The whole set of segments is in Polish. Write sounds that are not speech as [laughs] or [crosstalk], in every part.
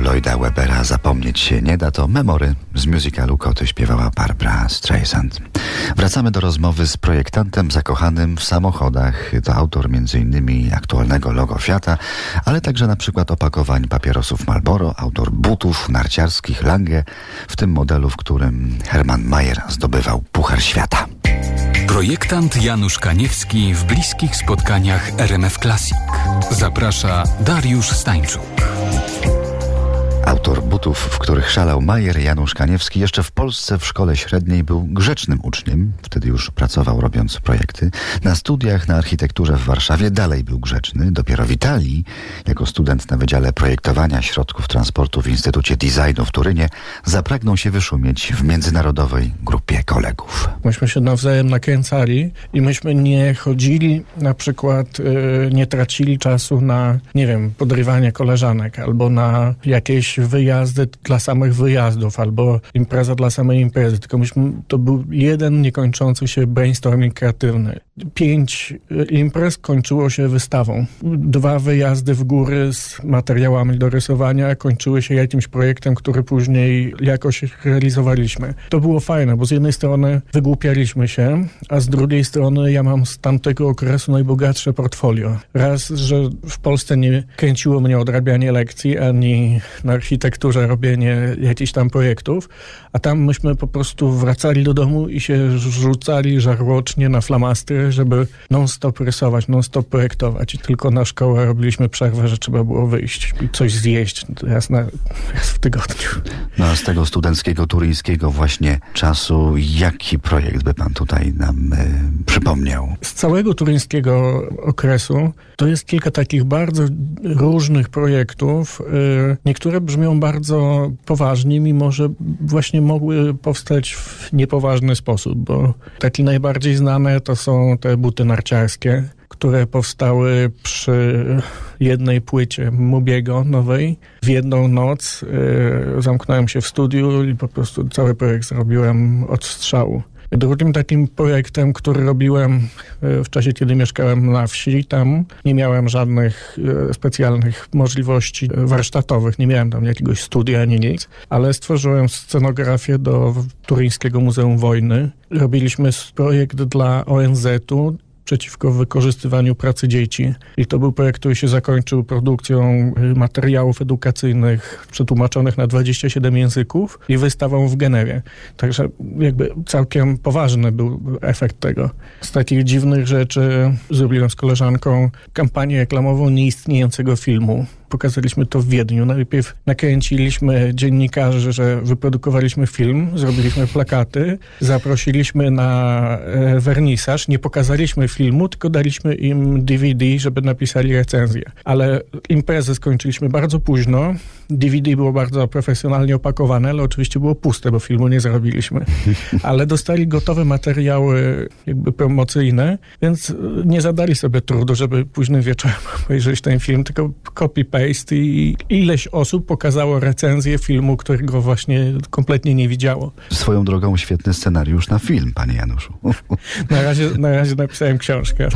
Lloyda Webera zapomnieć się nie da, to memory z musicalu Koty śpiewała Barbara Streisand. Wracamy do rozmowy z projektantem zakochanym w samochodach. To autor m.in. aktualnego logo Fiata, ale także na przykład opakowań papierosów Marlboro, autor butów narciarskich Lange, w tym modelu, w którym Hermann Mayer zdobywał Puchar Świata. Projektant Janusz Kaniewski w bliskich spotkaniach RMF Classic. Zaprasza Dariusz Stańczuk. Autor butów, w których szalał Majer Janusz Kaniewski, jeszcze w Polsce w szkole średniej był grzecznym uczniem. Wtedy już pracował robiąc projekty. Na studiach na architekturze w Warszawie dalej był grzeczny. Dopiero w Italii, jako student na Wydziale Projektowania Środków Transportu w Instytucie Designu w Turynie, zapragnął się wyszumieć w międzynarodowej grupie kolegów. Myśmy się nawzajem nakręcali i myśmy nie chodzili, na przykład yy, nie tracili czasu na, nie wiem, podrywanie koleżanek albo na jakieś wyjazdy dla samych wyjazdów albo impreza dla samej imprezy, tylko myśmy, to był jeden niekończący się brainstorming kreatywny. Pięć imprez kończyło się wystawą. Dwa wyjazdy w góry z materiałami do rysowania kończyły się jakimś projektem, który później jakoś realizowaliśmy. To było fajne, bo z jednej strony wygłupialiśmy się, a z drugiej strony ja mam z tamtego okresu najbogatsze portfolio. Raz, że w Polsce nie kręciło mnie odrabianie lekcji, ani na architekturze robienie jakichś tam projektów, a tam myśmy po prostu wracali do domu i się rzucali żarłocznie na flamastry, żeby non-stop rysować, non-stop projektować i tylko na szkołę robiliśmy przerwę, że trzeba było wyjść i coś zjeść raz, na, raz w tygodniu. No a z tego studenckiego, turyńskiego właśnie czasu, jaki projekt by pan tutaj nam y, przypomniał? Z całego turyńskiego okresu to jest kilka takich bardzo różnych projektów. Y, niektóre brzmią bardzo poważnie, mimo że właśnie mogły powstać w niepoważny sposób, bo takie najbardziej znane to są te buty narciarskie, które powstały przy jednej płycie Mubiego nowej. W jedną noc yy, zamknąłem się w studiu i po prostu cały projekt zrobiłem od strzału. Drugim takim projektem, który robiłem w czasie, kiedy mieszkałem na wsi, tam nie miałem żadnych specjalnych możliwości warsztatowych, nie miałem tam jakiegoś studia ani nic, ale stworzyłem scenografię do Turyńskiego Muzeum Wojny. Robiliśmy projekt dla ONZ-u, przeciwko wykorzystywaniu pracy dzieci. I to był projekt, który się zakończył produkcją materiałów edukacyjnych przetłumaczonych na 27 języków i wystawą w Genewie. Także jakby całkiem poważny był efekt tego. Z takich dziwnych rzeczy zrobiłem z koleżanką kampanię reklamową nieistniejącego filmu pokazaliśmy to w Wiedniu. Najpierw nakręciliśmy dziennikarzy, że wyprodukowaliśmy film, zrobiliśmy plakaty, zaprosiliśmy na e, wernisaż, nie pokazaliśmy filmu, tylko daliśmy im DVD, żeby napisali recenzję. Ale imprezę skończyliśmy bardzo późno. DVD było bardzo profesjonalnie opakowane, ale oczywiście było puste, bo filmu nie zrobiliśmy. [laughs] Ale dostali gotowe materiały jakby promocyjne, więc nie zadali sobie trudu, żeby późnym wieczorem [laughs] obejrzeć ten film, tylko copy-paste i ileś osób pokazało recenzję filmu, którego właśnie kompletnie nie widziało. Swoją drogą świetny scenariusz na film, panie Januszu. Na razie, na razie napisałem książkę.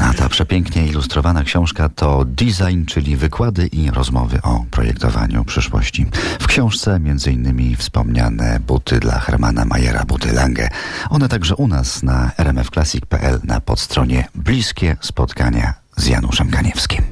A ta przepięknie ilustrowana książka to Design, czyli wykłady i rozmowy o projektowaniu przyszłości. W książce innymi wspomniane buty dla Hermana Majera, buty Lange. One także u nas na rmfclassic.pl na podstronie Bliskie Spotkania z Januszem Kaniewskim.